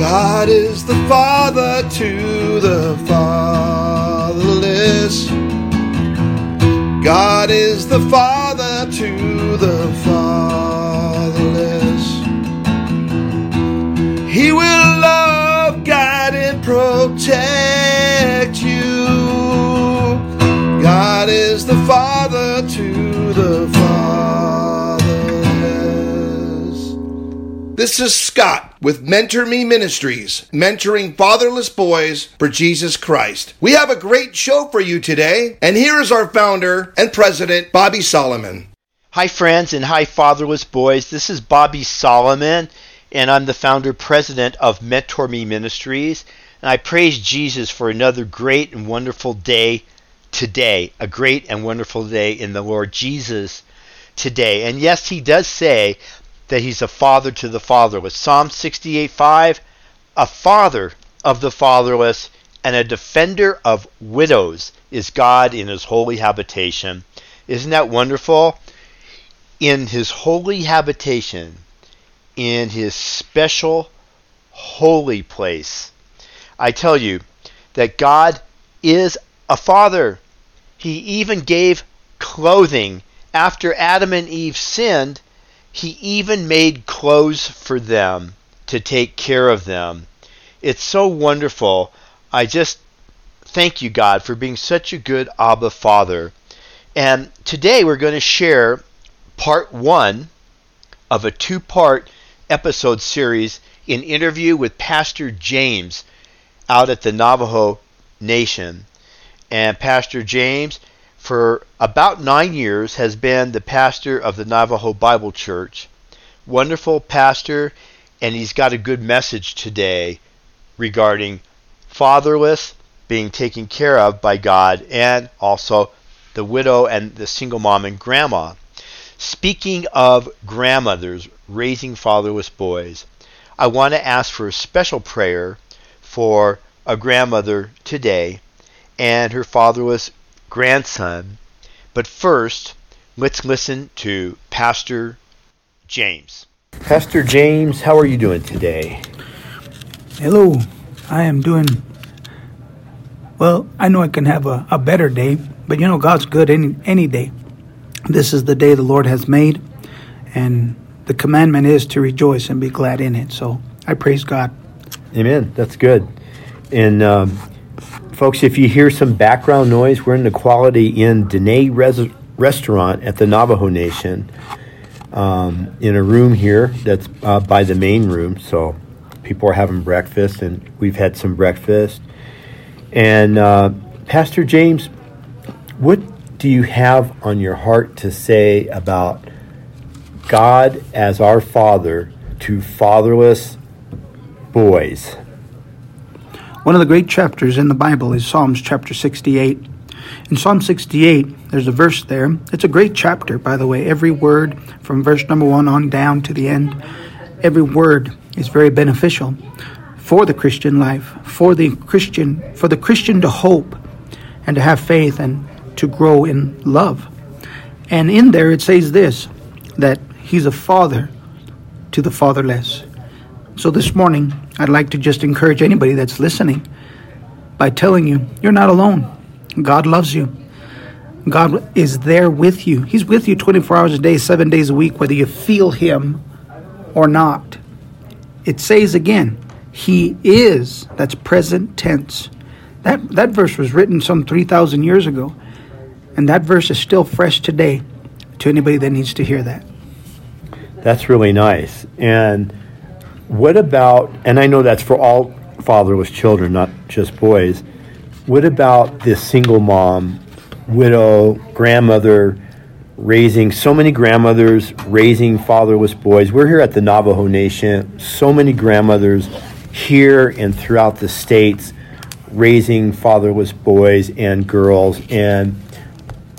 God is the father to the fatherless. God is the father to This is Scott with Mentor Me Ministries, mentoring fatherless boys for Jesus Christ. We have a great show for you today, and here is our founder and president, Bobby Solomon. Hi, friends, and hi, fatherless boys. This is Bobby Solomon, and I'm the founder president of Mentor Me Ministries. And I praise Jesus for another great and wonderful day today, a great and wonderful day in the Lord Jesus today. And yes, he does say that he's a father to the fatherless. Psalm 68 5, a father of the fatherless and a defender of widows is God in his holy habitation. Isn't that wonderful? In his holy habitation, in his special holy place. I tell you that God is a father. He even gave clothing after Adam and Eve sinned. He even made clothes for them to take care of them. It's so wonderful. I just thank you, God, for being such a good Abba Father. And today we're going to share part one of a two part episode series in interview with Pastor James out at the Navajo Nation. And Pastor James, for about nine years, has been the pastor of the Navajo Bible Church. Wonderful pastor, and he's got a good message today regarding fatherless being taken care of by God and also the widow and the single mom and grandma. Speaking of grandmothers raising fatherless boys, I want to ask for a special prayer for a grandmother today and her fatherless grandson. But first, let's listen to Pastor James. Pastor James, how are you doing today? Hello, I am doing well. I know I can have a, a better day, but you know, God's good any, any day. This is the day the Lord has made, and the commandment is to rejoice and be glad in it. So I praise God. Amen. That's good. And um, folks, if you hear some background noise, we're in the Quality Inn Dene Res- restaurant at the Navajo Nation um, in a room here that's uh, by the main room. So people are having breakfast, and we've had some breakfast. And uh, Pastor James, what do you have on your heart to say about God as our Father to fatherless boys? One of the great chapters in the Bible is Psalms chapter 68. In Psalm 68, there's a verse there. It's a great chapter, by the way. Every word from verse number one on down to the end, every word is very beneficial for the Christian life, for the Christian, for the Christian to hope and to have faith and to grow in love. And in there it says this that he's a father to the fatherless. So this morning, I'd like to just encourage anybody that's listening by telling you you're not alone. God loves you. God is there with you. He's with you 24 hours a day, 7 days a week whether you feel him or not. It says again, he is. That's present tense. That that verse was written some 3000 years ago. And that verse is still fresh today to anybody that needs to hear that. That's really nice. And what about, and I know that's for all fatherless children, not just boys. What about this single mom, widow, grandmother raising so many grandmothers, raising fatherless boys? We're here at the Navajo Nation, so many grandmothers here and throughout the states raising fatherless boys and girls and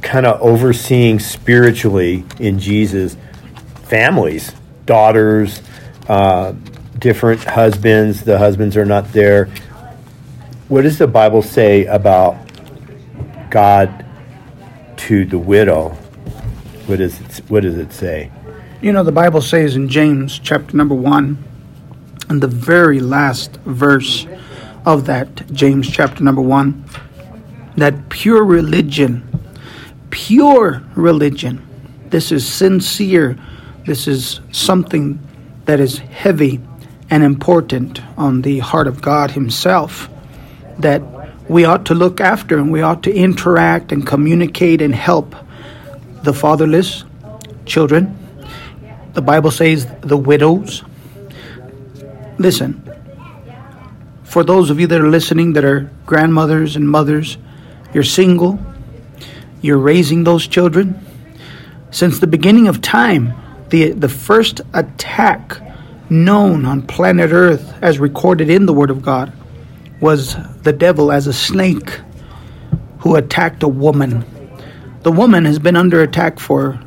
kind of overseeing spiritually in Jesus families, daughters, uh, different husbands. The husbands are not there. What does the Bible say about God to the widow? What does it, what does it say? You know, the Bible says in James chapter number 1, And the very last verse of that, James chapter number 1, that pure religion, pure religion, this is sincere, this is something that is heavy and important on the heart of God Himself that we ought to look after and we ought to interact and communicate and help the fatherless children. The Bible says the widows. Listen, for those of you that are listening that are grandmothers and mothers, you're single, you're raising those children. Since the beginning of time, the, the first attack known on planet Earth, as recorded in the Word of God, was the devil as a snake who attacked a woman. The woman has been under attack for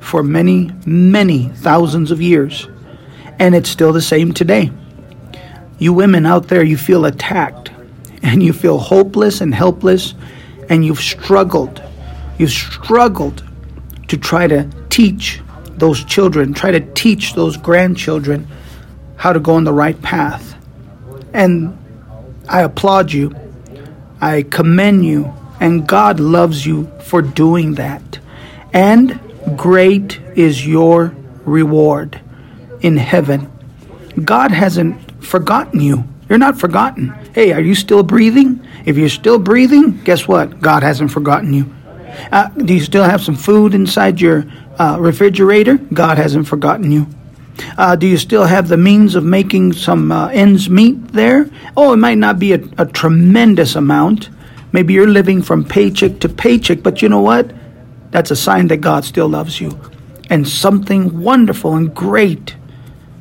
for many, many thousands of years, and it's still the same today. You women out there, you feel attacked, and you feel hopeless and helpless, and you've struggled. You've struggled to try to teach those children, try to teach those grandchildren how to go on the right path. And I applaud you. I commend you. And God loves you for doing that. And great is your reward in heaven. God hasn't forgotten you. You're not forgotten. Hey, are you still breathing? If you're still breathing, guess what? God hasn't forgotten you. Uh, do you still have some food inside your uh, refrigerator? God hasn't forgotten you. Uh, do you still have the means of making some uh, ends meet there? Oh, it might not be a, a tremendous amount. Maybe you're living from paycheck to paycheck, but you know what? That's a sign that God still loves you. And something wonderful and great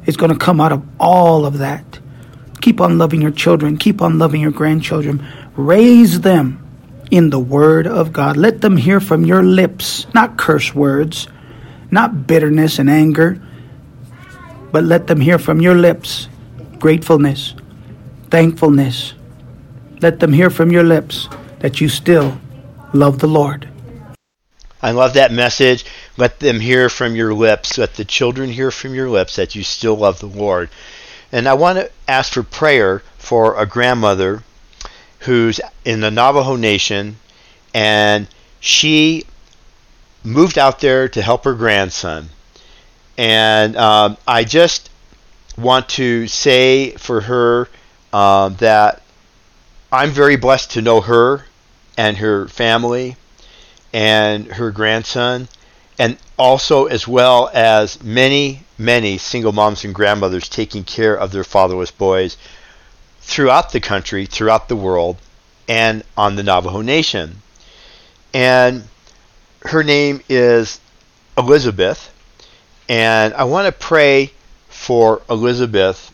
is going to come out of all of that. Keep on loving your children, keep on loving your grandchildren. Raise them in the Word of God. Let them hear from your lips, not curse words, not bitterness and anger but let them hear from your lips gratefulness, thankfulness. Let them hear from your lips that you still love the Lord. I love that message. Let them hear from your lips. Let the children hear from your lips that you still love the Lord. And I want to ask for prayer for a grandmother who's in the Navajo Nation and she moved out there to help her grandson. And um, I just want to say for her um, that I'm very blessed to know her and her family and her grandson, and also as well as many, many single moms and grandmothers taking care of their fatherless boys throughout the country, throughout the world, and on the Navajo Nation. And her name is Elizabeth, and I want to pray for Elizabeth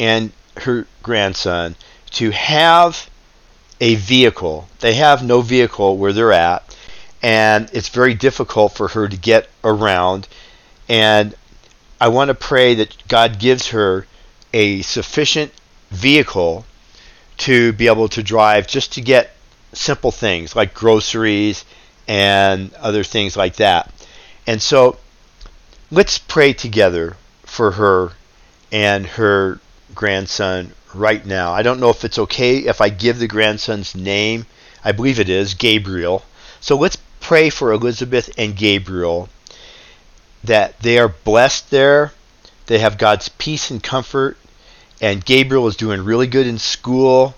and her grandson to have a vehicle. They have no vehicle where they're at, and it's very difficult for her to get around. And I want to pray that God gives her a sufficient vehicle to be able to drive just to get simple things like groceries and other things like that. And so let's pray together for her and her grandson right now. I don't know if it's okay if I give the grandson's name. I believe it is Gabriel. So let's pray for Elizabeth and Gabriel that they are blessed there. They have God's peace and comfort. And Gabriel is doing really good in school.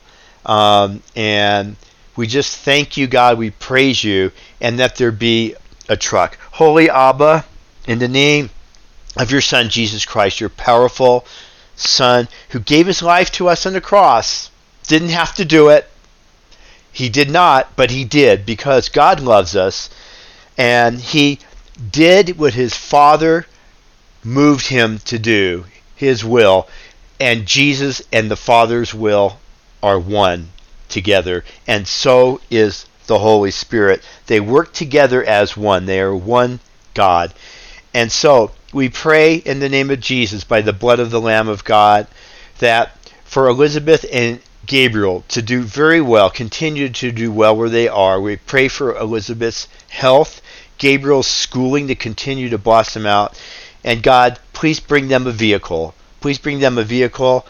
Um, and we just thank you, God. We praise you. And that there be a truck. Holy Abba, in the name of your Son, Jesus Christ, your powerful Son, who gave his life to us on the cross. Didn't have to do it. He did not, but he did because God loves us. And he did what his Father moved him to do, his will. And Jesus and the Father's will are one together. And so is the Holy Spirit. They work together as one, they are one God. And so we pray in the name of Jesus by the blood of the Lamb of God that for Elizabeth and Gabriel to do very well, continue to do well where they are. We pray for Elizabeth's health, Gabriel's schooling to continue to blossom out. And God, please bring them a vehicle. Please bring them a vehicle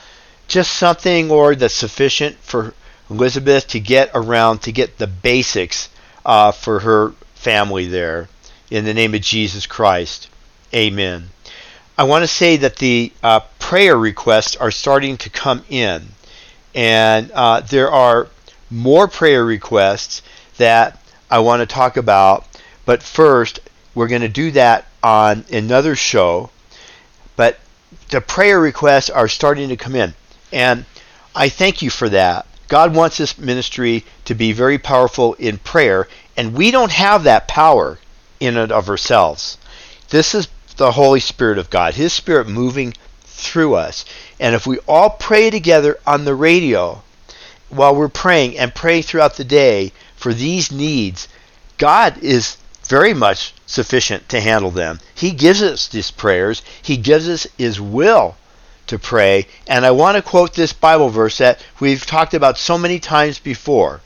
just something, Lord, that's sufficient for Elizabeth to get around to get the basics uh, for her family there. In the name of Jesus Christ, Amen. I want to say that the uh, prayer requests are starting to come in, and uh, there are more prayer requests that I want to talk about. But first, we're going to do that on another show. But the prayer requests are starting to come in, and I thank you for that. God wants this ministry to be very powerful in prayer, and we don't have that power in and of ourselves. This is the Holy Spirit of God, His Spirit moving through us. And if we all pray together on the radio while we're praying and pray throughout the day for these needs, God is very much sufficient to handle them. He gives us these prayers, He gives us His will to pray. And I want to quote this Bible verse that we've talked about so many times before.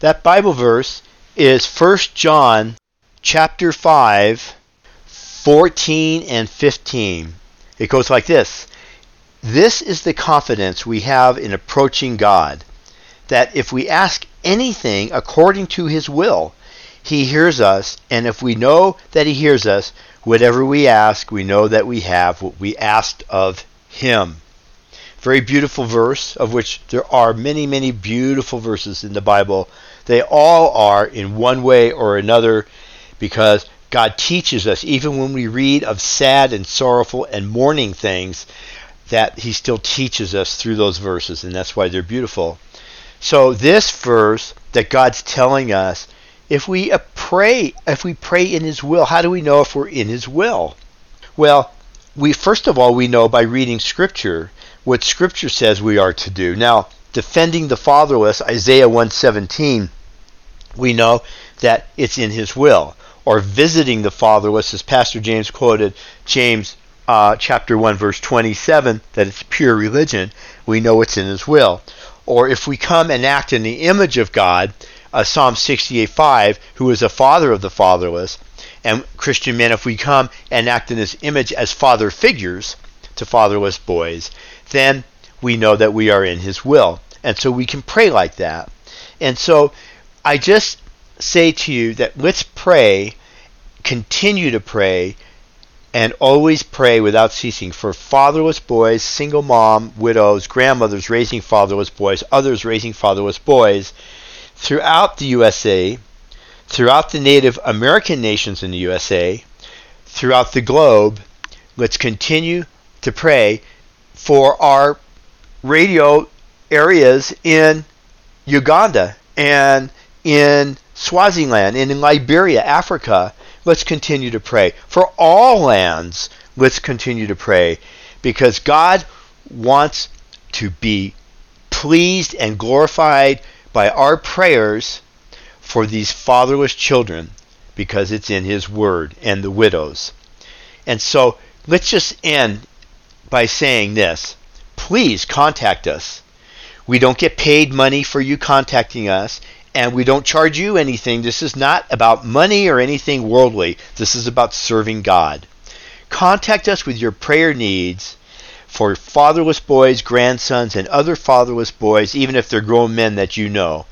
That Bible verse is 1 John chapter 5 14 and 15. It goes like this. This is the confidence we have in approaching God that if we ask anything according to his will, he hears us, and if we know that he hears us, whatever we ask, we know that we have what we asked of him. Very beautiful verse, of which there are many, many beautiful verses in the Bible. They all are in one way or another because God teaches us, even when we read of sad and sorrowful and mourning things, that He still teaches us through those verses, and that's why they're beautiful. So, this verse that God's telling us, if we pray, if we pray in His will, how do we know if we're in His will? Well, we first of all we know by reading scripture what scripture says we are to do. Now defending the fatherless isaiah 117 we know that it's in his will. Or visiting the fatherless as pastor james quoted james uh, chapter 1 verse 27 that it's pure religion we know it's in his will. Or if we come and act in the image of god uh, psalm 68 5 who is a father of the fatherless and Christian men, if we come and act in this image as father figures to fatherless boys, then we know that we are in His will. And so we can pray like that. And so I just say to you that let's pray, continue to pray, and always pray without ceasing for fatherless boys, single mom, widows, grandmothers raising fatherless boys, others raising fatherless boys throughout the USA throughout the Native American nations in the USA, throughout the globe, let's continue to pray for our radio areas in Uganda and in Swaziland and in Liberia, Africa. Let's continue to pray. For all lands, let's continue to pray because God wants to be pleased and glorified by our prayers for these fatherless children because it's in His Word and the widows. And so let's just end by saying this. Please contact us. We don't get paid money for you contacting us, and we don't charge you anything. This is not about money or anything worldly. This is about serving God. Contact us with your prayer needs for fatherless boys, grandsons, and other fatherless boys, even if they're grown men that you know.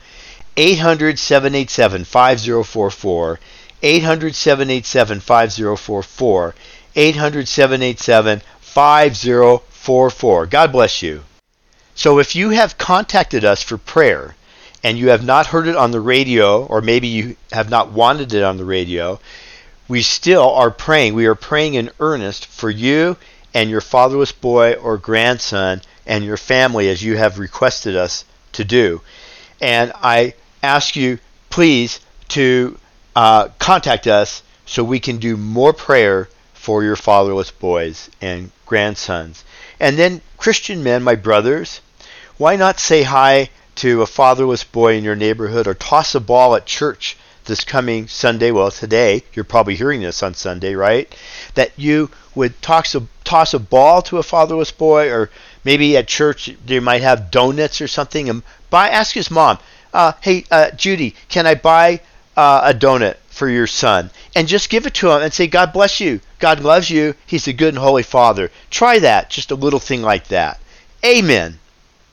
800 787 5044. 800 787 5044. 800 787 5044. God bless you. So if you have contacted us for prayer and you have not heard it on the radio, or maybe you have not wanted it on the radio, we still are praying. We are praying in earnest for you and your fatherless boy or grandson and your family as you have requested us to do. And I ask you, please, to uh, contact us so we can do more prayer for your fatherless boys and grandsons. And then, Christian men, my brothers, why not say hi to a fatherless boy in your neighborhood or toss a ball at church this coming Sunday? Well, today, you're probably hearing this on Sunday, right? That you would toss a, toss a ball to a fatherless boy, or maybe at church they might have donuts or something, and buy, ask his mom, uh, hey, uh, Judy, can I buy uh, a donut for your son? And just give it to him and say, God bless you. God loves you. He's a good and holy father. Try that, just a little thing like that. Amen.